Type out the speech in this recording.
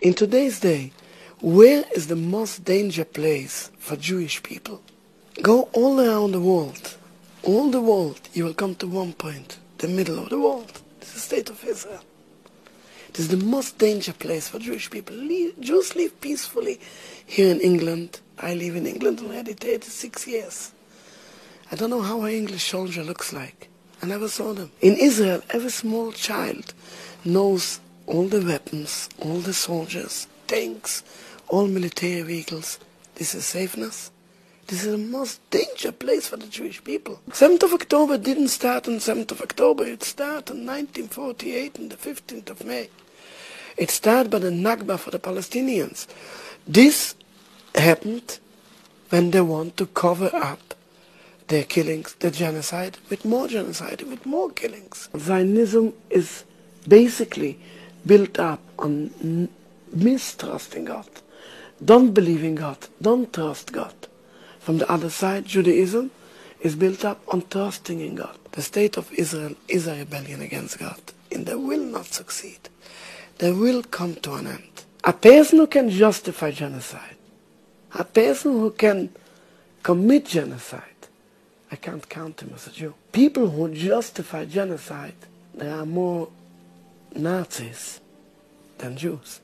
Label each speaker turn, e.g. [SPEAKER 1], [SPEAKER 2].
[SPEAKER 1] In today's day, where is the most danger place for Jewish people? Go all around the world. All the world, you will come to one point, the middle of the world. This is the state of Israel. It is the most danger place for Jewish people. Leave, Jews live peacefully here in England. I live in England already 36 years. I don't know how an English soldier looks like. I never saw them. In Israel, every small child knows all the weapons, all the soldiers, tanks, all military vehicles. This is safeness. This is the most danger place for the Jewish people. 7th of October didn't start on 7th of October. It started on 1948 on the 15th of May. It started by the Nakba for the Palestinians. This happened when they want to cover up their killings, the genocide, with more genocide, with more killings. Zionism is basically built up on mistrusting God. Don't believe in God. Don't trust God. From the other side, Judaism is built up on trusting in God. The state of Israel is a rebellion against God, and they will not succeed. They will come to an end. A person who can justify genocide, a person who can commit genocide, I can't count him as a Jew. People who justify genocide, there are more Nazis than Jews.